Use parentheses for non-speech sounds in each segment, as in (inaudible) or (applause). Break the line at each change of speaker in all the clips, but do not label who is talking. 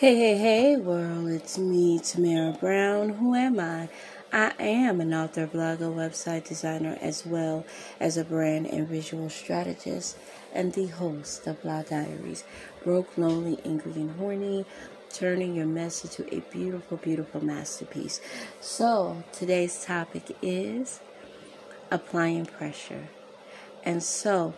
Hey, hey, hey, world, it's me, Tamara Brown. Who am I? I am an author, blogger, website designer, as well as a brand and visual strategist, and the host of Blog Diaries. Broke, lonely, angry, and horny, turning your mess into a beautiful, beautiful masterpiece. So, today's topic is applying pressure. And so,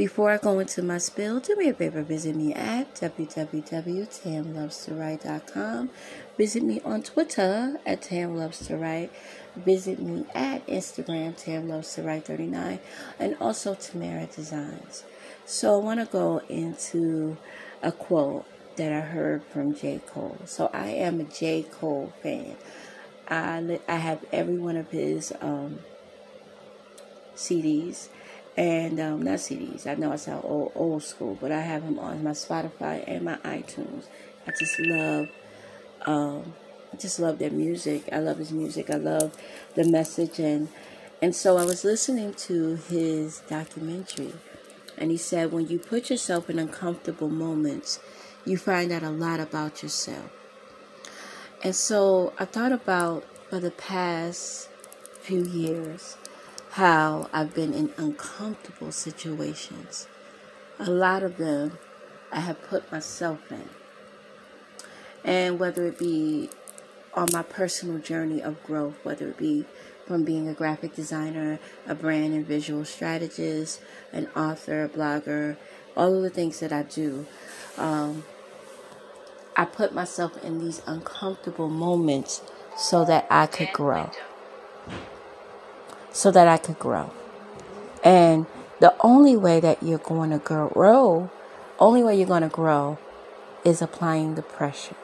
before I go into my spill, do me a favor, visit me at www.tamlovestowrite.com. Visit me on Twitter at tamlovestowrite. Visit me at Instagram, tamlovestowrite39, and also Tamara Designs. So I want to go into a quote that I heard from J. Cole. So I am a J. Cole fan. I, I have every one of his um, CDs and um, not CDs. I know I sound old, old school, but I have them on my Spotify and my iTunes. I just love, um, I just love their music. I love his music. I love the message, and and so I was listening to his documentary, and he said when you put yourself in uncomfortable moments, you find out a lot about yourself. And so I thought about for the past few years how I've been in uncomfortable situations. A lot of them I have put myself in. And whether it be on my personal journey of growth, whether it be from being a graphic designer, a brand and visual strategist, an author, a blogger, all of the things that I do, um, I put myself in these uncomfortable moments so that I could grow so that I could grow. And the only way that you're going to grow, only way you're going to grow is applying the pressure.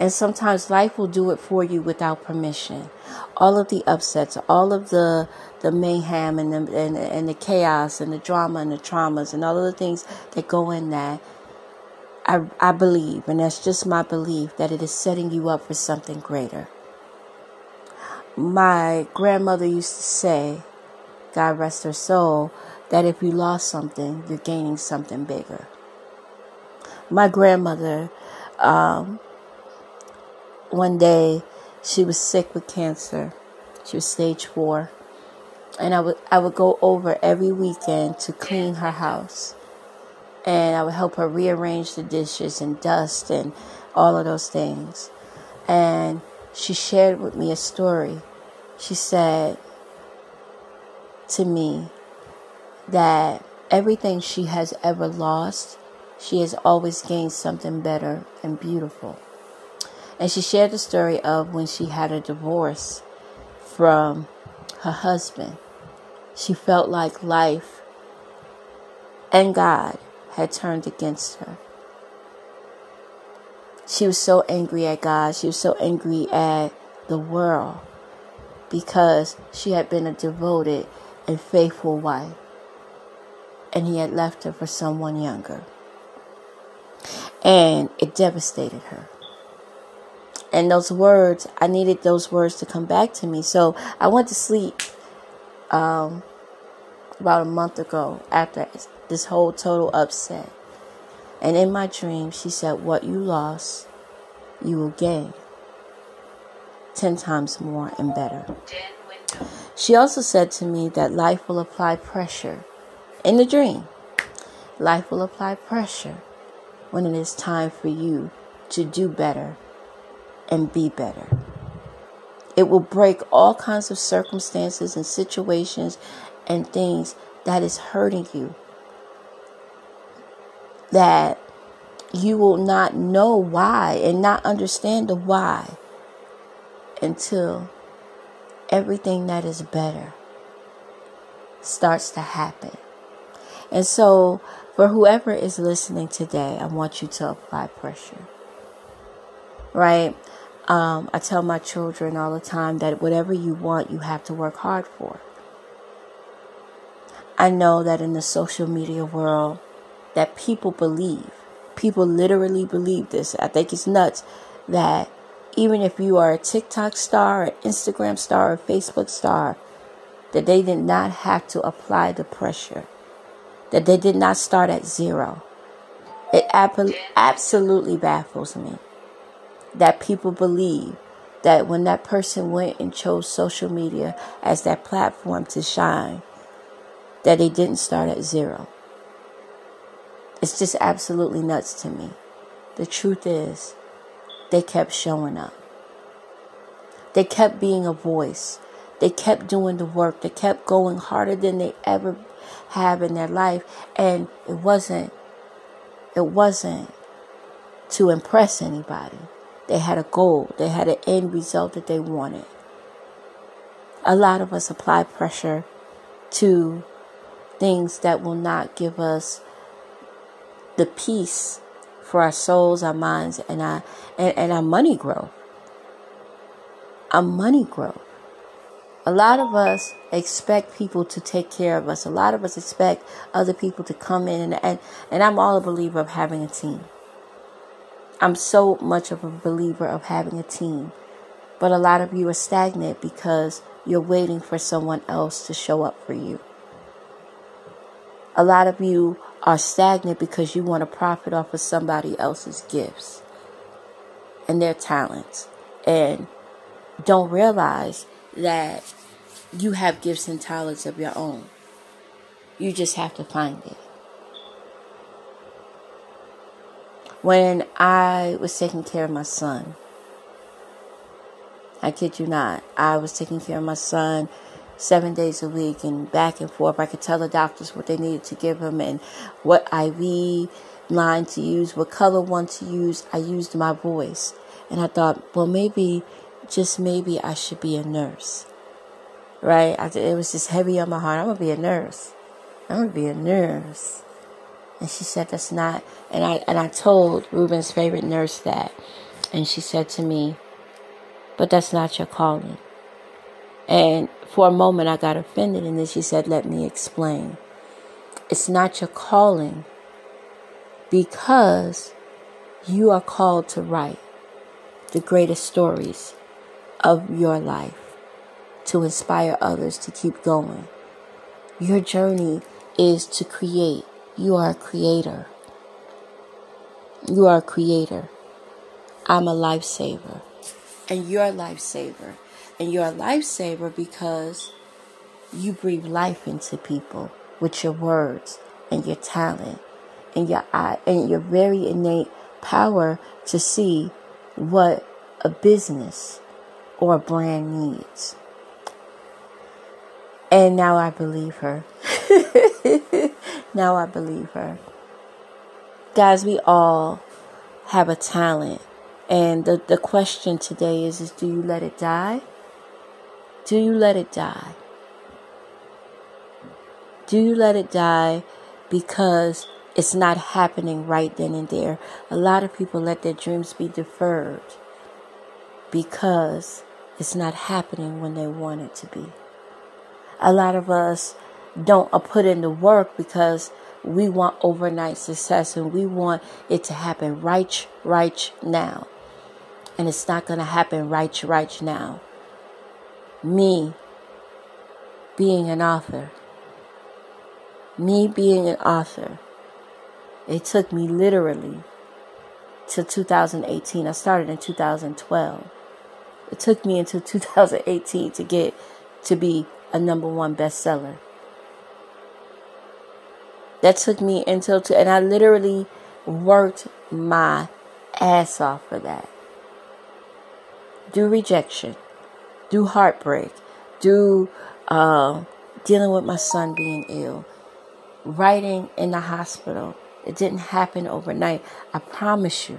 And sometimes life will do it for you without permission. All of the upsets, all of the the mayhem and the and, and the chaos and the drama and the traumas and all of the things that go in that. I I believe, and that's just my belief, that it is setting you up for something greater my grandmother used to say, God rest her soul, that if you lost something, you're gaining something bigger. My grandmother, um, one day, she was sick with cancer. She was stage four. And I would, I would go over every weekend to clean her house. And I would help her rearrange the dishes and dust and all of those things. And she shared with me a story she said to me that everything she has ever lost, she has always gained something better and beautiful. And she shared the story of when she had a divorce from her husband. She felt like life and God had turned against her. She was so angry at God. She was so angry at the world because she had been a devoted and faithful wife, and he had left her for someone younger. And it devastated her. And those words, I needed those words to come back to me. So I went to sleep um, about a month ago after this whole total upset. And in my dream, she said, What you lost, you will gain. 10 times more and better. She also said to me that life will apply pressure in the dream. Life will apply pressure when it is time for you to do better and be better. It will break all kinds of circumstances and situations and things that is hurting you. That you will not know why and not understand the why until everything that is better starts to happen. And so, for whoever is listening today, I want you to apply pressure. Right? Um, I tell my children all the time that whatever you want, you have to work hard for. I know that in the social media world, that people believe, people literally believe this. I think it's nuts that even if you are a TikTok star, an Instagram star, a Facebook star, that they did not have to apply the pressure, that they did not start at zero. It, absolutely baffles me that people believe that when that person went and chose social media as that platform to shine, that they didn't start at zero. It's just absolutely nuts to me. The truth is, they kept showing up. They kept being a voice. They kept doing the work. They kept going harder than they ever have in their life. And it wasn't, it wasn't to impress anybody. They had a goal. They had an end result that they wanted. A lot of us apply pressure to things that will not give us the peace for our souls, our minds, and our and, and our money grow. Our money grow. A lot of us expect people to take care of us. A lot of us expect other people to come in and and, and I'm all a believer of having a team. I'm so much of a believer of having a team. But a lot of you are stagnant because you're waiting for someone else to show up for you. A lot of you are stagnant because you want to profit off of somebody else's gifts and their talents and don't realize that you have gifts and talents of your own. You just have to find it. when I was taking care of my son. I kid you not. I was taking care of my son seven days a week and back and forth. I could tell the doctors what they needed to give him and what IV line to use, what color one to use. I used my voice. And I thought, well, maybe, just maybe I should be a nurse. Right? I, it was just heavy on my heart. I'm going to be a nurse. I'm going to be a nurse. And she said, That's not. And I, and I told Ruben's favorite nurse that. And she said to me, But that's not your calling. And for a moment, I got offended. And then she said, Let me explain. It's not your calling because you are called to write the greatest stories of your life to inspire others to keep going. Your journey is to create you are a creator. You are a creator. I'm a lifesaver. And you're a lifesaver. And you're a lifesaver because you breathe life into people with your words and your talent and your eye and your very innate power to see what a business or a brand needs. And now I believe her. (laughs) now I believe her. Guys, we all have a talent. And the, the question today is, is do you let it die? Do you let it die? Do you let it die because it's not happening right then and there? A lot of people let their dreams be deferred because it's not happening when they want it to be. A lot of us don't uh, put in the work because we want overnight success and we want it to happen right right now and it's not going to happen right right now me being an author. Me being an author. It took me literally to 2018 i started in 2012 it took me until 2018 to get to be a number one bestseller. That took me until two, and I literally worked my ass off for that. Do rejection, do heartbreak, do uh, dealing with my son being ill, writing in the hospital. It didn't happen overnight. I promise you.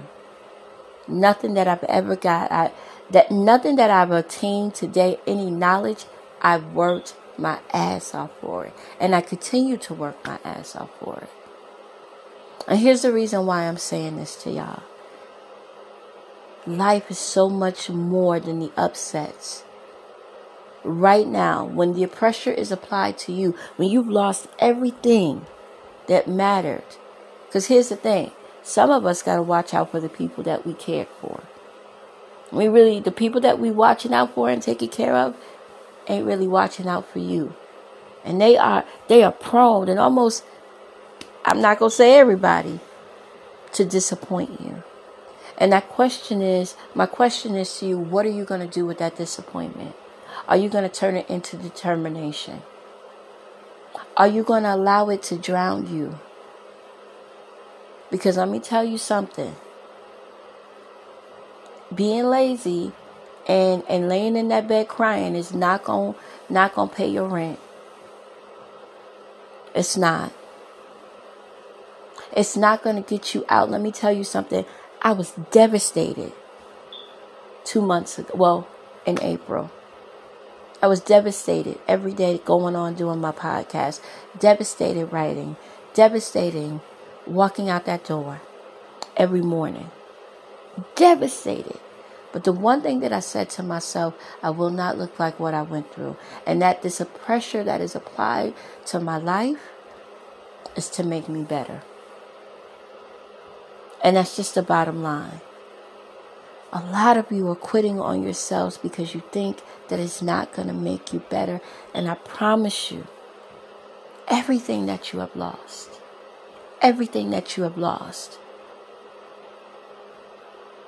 Nothing that I've ever got, I, that nothing that I've attained today, any knowledge, I've worked my ass off for it. And I continue to work my ass off for it. And here's the reason why I'm saying this to y'all life is so much more than the upsets. Right now, when the pressure is applied to you, when you've lost everything that mattered, because here's the thing some of us got to watch out for the people that we cared for. We really, the people that we watching out for and taking care of, ain't really watching out for you. And they are they are prone and almost I'm not gonna say everybody, to disappoint you. And that question is my question is to you what are you going to do with that disappointment? Are you going to turn it into determination? Are you going to allow it to drown you? Because let me tell you something. Being lazy and and laying in that bed crying is not going not going to pay your rent. It's not. It's not going to get you out. Let me tell you something. I was devastated 2 months ago. Well, in April. I was devastated every day going on doing my podcast, devastated writing, devastating walking out that door every morning. Devastated. But the one thing that I said to myself, I will not look like what I went through. And that this pressure that is applied to my life is to make me better. And that's just the bottom line. A lot of you are quitting on yourselves because you think that it's not going to make you better. And I promise you, everything that you have lost, everything that you have lost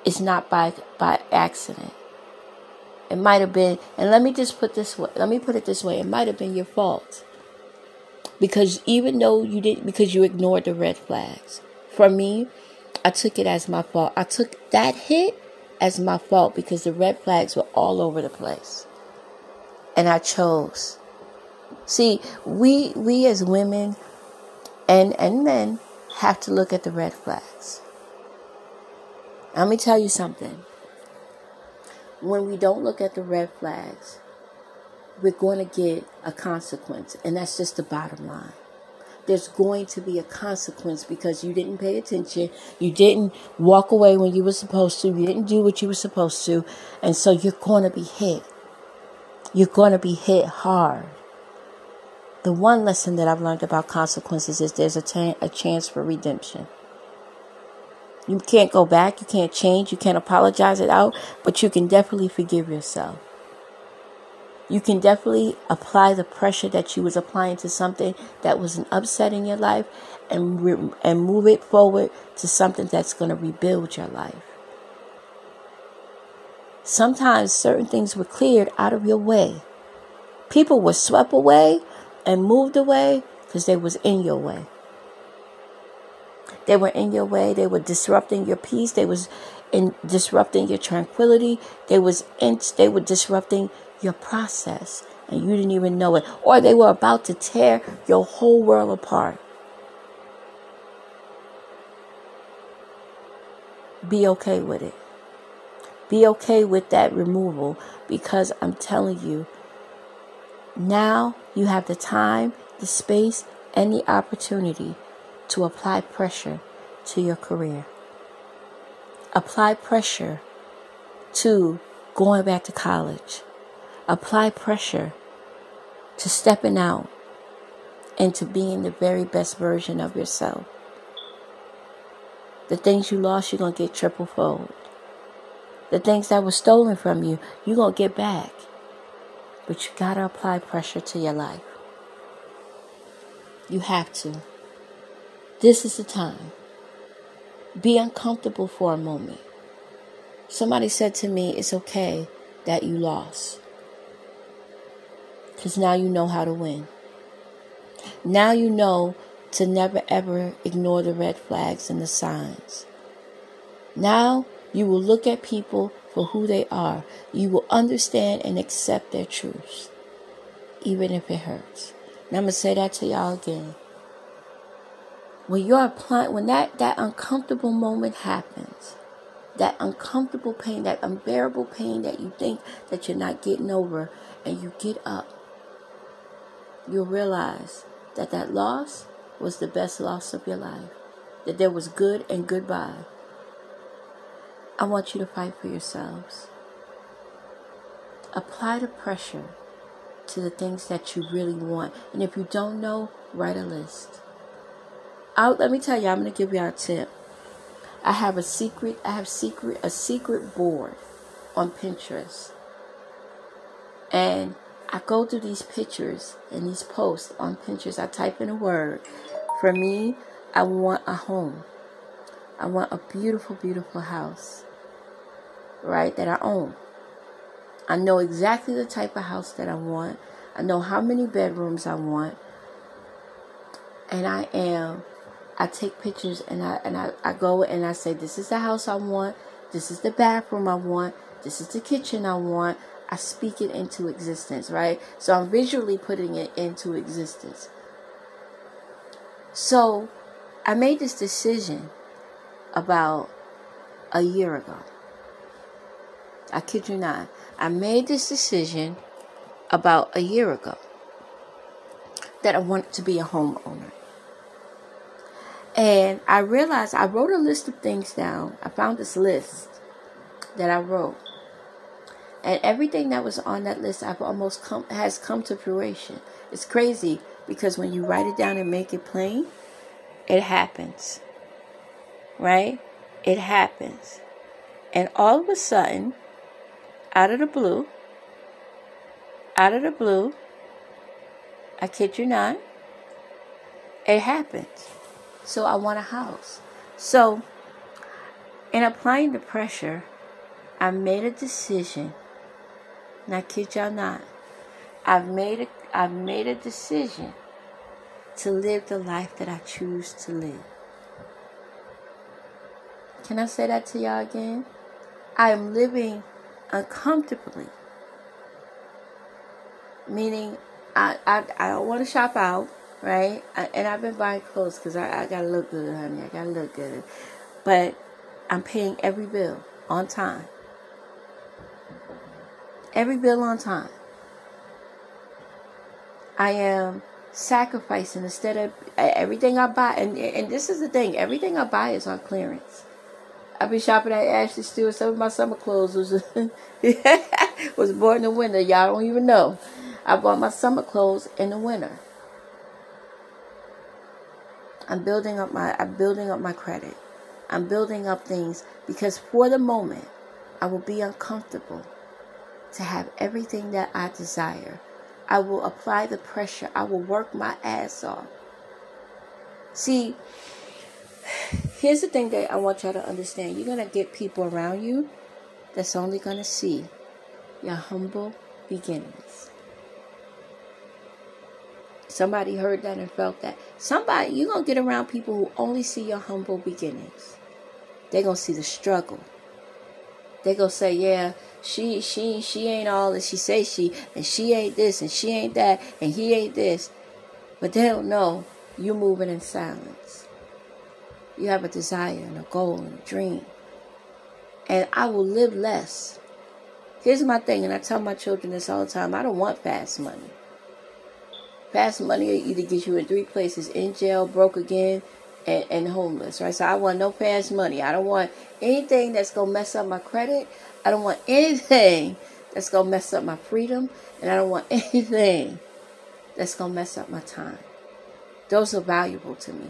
is not by, by accident. It might have been, and let me just put this way, let me put it this way, it might have been your fault. Because even though you didn't, because you ignored the red flags. For me, I took it as my fault. I took that hit as my fault because the red flags were all over the place. And I chose. See, we we as women and and men have to look at the red flags. Let me tell you something. When we don't look at the red flags, we're going to get a consequence, and that's just the bottom line there's going to be a consequence because you didn't pay attention. You didn't walk away when you were supposed to. You didn't do what you were supposed to. And so you're going to be hit. You're going to be hit hard. The one lesson that I've learned about consequences is there's a, t- a chance for redemption. You can't go back, you can't change, you can't apologize it out, but you can definitely forgive yourself you can definitely apply the pressure that you was applying to something that was an upset in your life and re- and move it forward to something that's going to rebuild your life. Sometimes certain things were cleared out of your way. People were swept away and moved away because they was in your way. They were in your way. They were disrupting your peace. They was in disrupting your tranquility. They was in, they were disrupting your process and you didn't even know it, or they were about to tear your whole world apart. Be okay with it. Be okay with that removal because I'm telling you, now you have the time, the space, and the opportunity to apply pressure to your career. Apply pressure to going back to college apply pressure to stepping out and to being the very best version of yourself. The things you lost, you're going to get triple fold. The things that were stolen from you, you're going to get back. But you got to apply pressure to your life. You have to. This is the time. Be uncomfortable for a moment. Somebody said to me, It's okay that you lost. Because now you know how to win. Now you know to never ever ignore the red flags and the signs. Now you will look at people for who they are. You will understand and accept their truths, even if it hurts. And I'm gonna say that to y'all again. When you're applying, when that that uncomfortable moment happens, that uncomfortable pain, that unbearable pain that you think that you're not getting over, and you get up you'll realize that that loss was the best loss of your life, that there was good and goodbye. I want you to fight for yourselves. Apply the pressure to the things that you really want. And if you don't know, write a list. I'll, let me tell you, I'm going to give you a tip. I have a secret, I have secret, a secret board on Pinterest. And I go through these pictures and these posts on Pinterest. I type in a word. For me, I want a home. I want a beautiful, beautiful house, right? That I own. I know exactly the type of house that I want. I know how many bedrooms I want. And I am I take pictures and I and I, I go and I say this is the house I want, this is the bathroom I want, this is the kitchen I want. I speak it into existence, right? So I'm visually putting it into existence. So I made this decision about a year ago. I kid you not. I made this decision about a year ago that I wanted to be a homeowner. And I realized I wrote a list of things down. I found this list that I wrote. And everything that was on that list I've almost come has come to fruition. It's crazy because when you write it down and make it plain, it happens. Right? It happens. And all of a sudden, out of the blue, out of the blue, I kid you not, it happens. So I want a house. So, in applying the pressure, I made a decision. I kid y'all not. I've made a I've made a decision to live the life that I choose to live. Can I say that to y'all again? I am living uncomfortably. Meaning I I, I don't want to shop out right? I, and I've been buying clothes because I, I gotta look good, honey. I gotta look good. But I'm paying every bill on time. Every bill on time. I am sacrificing instead of everything I buy. And, and this is the thing everything I buy is on clearance. I've been shopping at Ashley Stewart. Some of my summer clothes was (laughs) was bought in the winter. Y'all don't even know. I bought my summer clothes in the winter. I'm building up my I'm building up my credit. I'm building up things because for the moment I will be uncomfortable to have everything that I desire. I will apply the pressure. I will work my ass off. See, here's the thing that I want y'all to understand. You're going to get people around you that's only going to see your humble beginnings. Somebody heard that and felt that. Somebody, you're going to get around people who only see your humble beginnings. They're going to see the struggle. They're going to say, yeah, she she she ain't all that she say she and she ain't this and she ain't that and he ain't this. But they don't know you're moving in silence. You have a desire and a goal and a dream. And I will live less. Here's my thing, and I tell my children this all the time I don't want fast money. Fast money either get you in three places in jail, broke again, and, and homeless, right? So I want no fast money. I don't want anything that's to mess up my credit. I don't want anything that's going to mess up my freedom. And I don't want anything that's going to mess up my time. Those are valuable to me.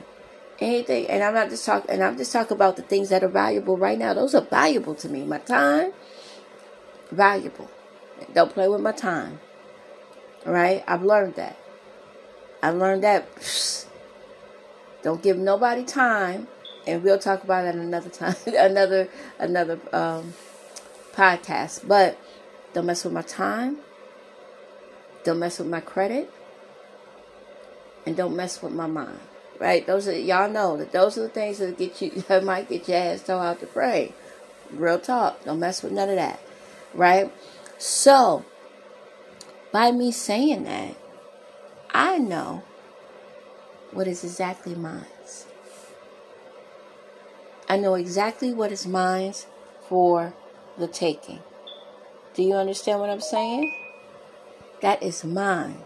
Anything, and I'm not just talking, and I'm just talking about the things that are valuable right now. Those are valuable to me. My time, valuable. Don't play with my time. All right? I've learned that. I've learned that (sighs) don't give nobody time, and we'll talk about that another time, (laughs) another another um, podcast. But don't mess with my time. Don't mess with my credit, and don't mess with my mind. Right? Those are y'all know that those are the things that get you (laughs) that might get your ass thrown out to pray. Real talk. Don't mess with none of that. Right? So, by me saying that, I know what is exactly mine. I know exactly what is mine for the taking. Do you understand what I'm saying? That is mine.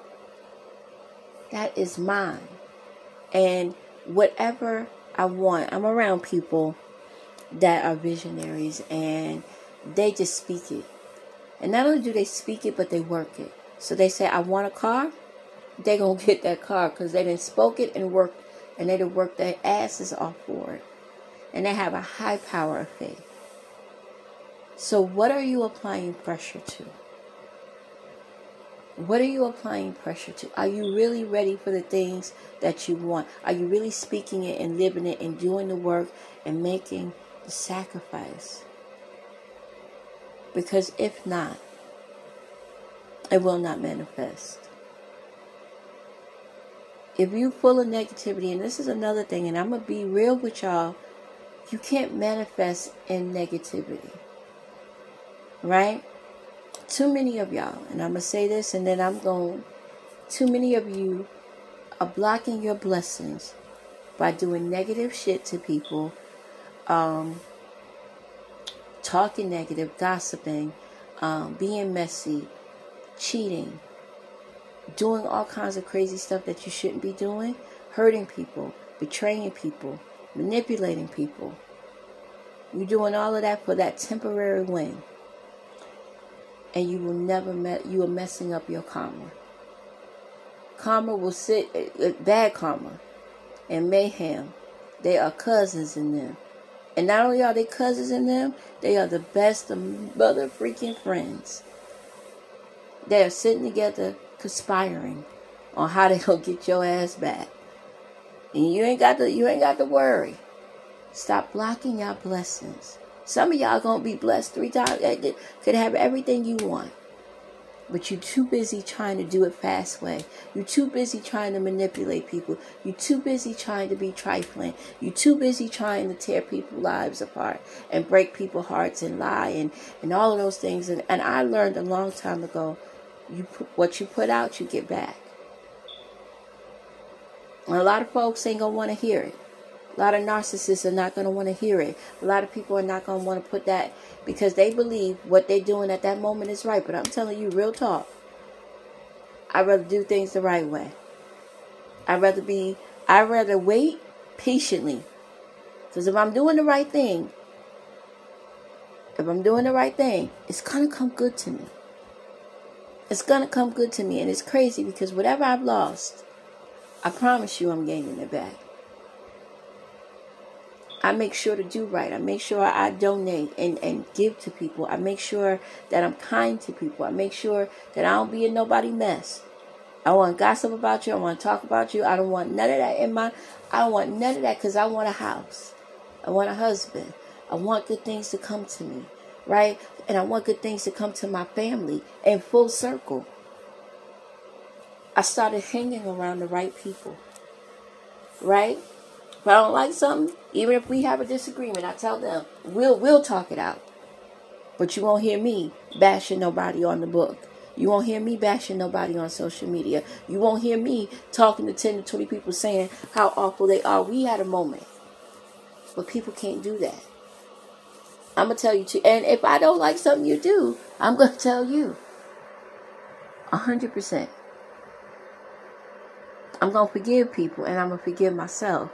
That is mine. And whatever I want, I'm around people that are visionaries and they just speak it. And not only do they speak it, but they work it. So they say, I want a car they're going (laughs) to get that car because they didn't spoke it and worked, and they didn't work their asses off for it. And they have a high power of faith. So, what are you applying pressure to? What are you applying pressure to? Are you really ready for the things that you want? Are you really speaking it and living it and doing the work and making the sacrifice? Because if not, it will not manifest. If you're full of negativity, and this is another thing, and I'm gonna be real with y'all, you can't manifest in negativity. Right? Too many of y'all, and I'm gonna say this and then I'm going too many of you are blocking your blessings by doing negative shit to people, um, talking negative, gossiping, um, being messy, cheating, doing all kinds of crazy stuff that you shouldn't be doing, hurting people, betraying people, manipulating people. You're doing all of that for that temporary win. And you will never met you are messing up your karma. Karma will sit uh, bad karma and mayhem. They are cousins in them. And not only are they cousins in them, they are the best of mother freaking friends. They are sitting together conspiring on how they (laughs) gonna get your ass back. And you ain't got to you ain't got to worry. Stop blocking your blessings. Some of y'all gonna be blessed three times. Could have everything you want. But you're too busy trying to do it fast way. You're too busy trying to manipulate people. You're too busy trying to be trifling. You're too busy trying to tear people's lives apart and break people's hearts and lie and, and all of those things. And, and I learned a long time ago you put, what you put out, you get back. And a lot of folks ain't gonna want to hear it. A lot of narcissists are not gonna want to hear it. A lot of people are not gonna want to put that because they believe what they're doing at that moment is right. But I'm telling you, real talk. I'd rather do things the right way. I'd rather be. I'd rather wait patiently. Because if I'm doing the right thing, if I'm doing the right thing, it's gonna come good to me. It's going to come good to me. And it's crazy because whatever I've lost, I promise you I'm gaining it back. I make sure to do right. I make sure I donate and, and give to people. I make sure that I'm kind to people. I make sure that I don't be in nobody mess. I want to gossip about you. I want to talk about you. I don't want none of that in my. I don't want none of that because I want a house. I want a husband. I want good things to come to me right? And I want good things to come to my family in full circle. I started hanging around the right people, right? If I don't like something, even if we have a disagreement, I tell them we'll we'll talk it out. But you won't hear me bashing nobody on the book. You won't hear me bashing nobody on social media. You won't hear me talking to 10 to 20 people saying how awful they are. We had a moment. But people can't do that. I'm going to tell you too. And if I don't like something you do, I'm going (laughs) to tell you. 100%. I'm going to forgive people and I'm going to forgive myself.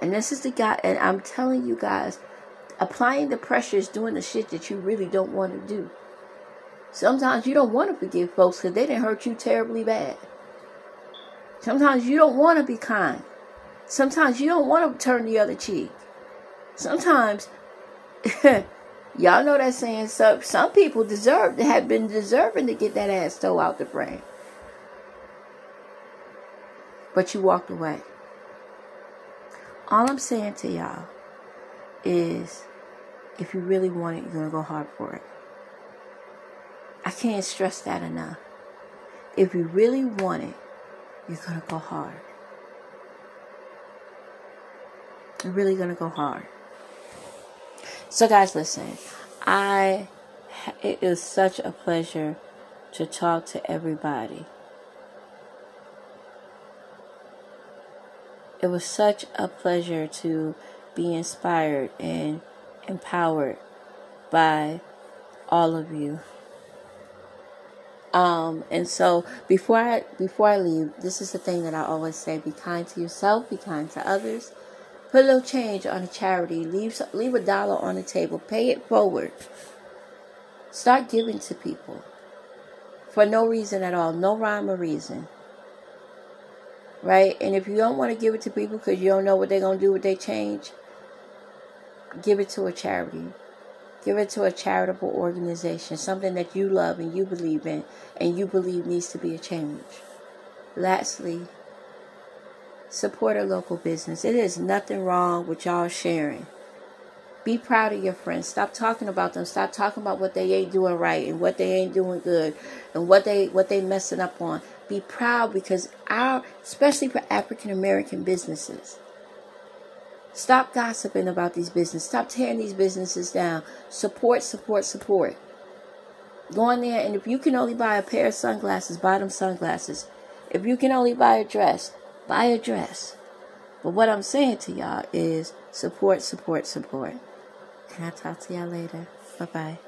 And this is the guy, and I'm telling you guys, applying the pressure is doing the shit that you really don't want to do. Sometimes you don't want to forgive folks because they didn't hurt you terribly bad. Sometimes you don't want to be kind. Sometimes you don't want to turn the other cheek. Sometimes (laughs) Y'all know that saying. So some people deserve to have been deserving to get that ass toe out the frame, but you walked away. All I'm saying to y'all is, if you really want it, you're gonna go hard for it. I can't stress that enough. If you really want it, you're gonna go hard. You're really gonna go hard. So, guys, listen. I it is such a pleasure to talk to everybody. It was such a pleasure to be inspired and empowered by all of you. Um, and so before I before I leave, this is the thing that I always say: be kind to yourself, be kind to others, Put a little change on a charity. Leave, leave a dollar on the table. Pay it forward. Start giving to people for no reason at all, no rhyme or reason. Right? And if you don't want to give it to people because you don't know what they're going to do with their change, give it to a charity. Give it to a charitable organization, something that you love and you believe in, and you believe needs to be a change. Lastly, support a local business. It is nothing wrong with y'all sharing. Be proud of your friends. Stop talking about them. Stop talking about what they ain't doing right and what they ain't doing good and what they what they messing up on. Be proud because our especially for African American businesses. Stop gossiping about these businesses. Stop tearing these businesses down. Support, support, support. Go in there and if you can only buy a pair of sunglasses, buy them sunglasses. If you can only buy a dress, buy a dress. But what I'm saying to y'all is support, support, support. And I'll talk to y'all later. Bye bye.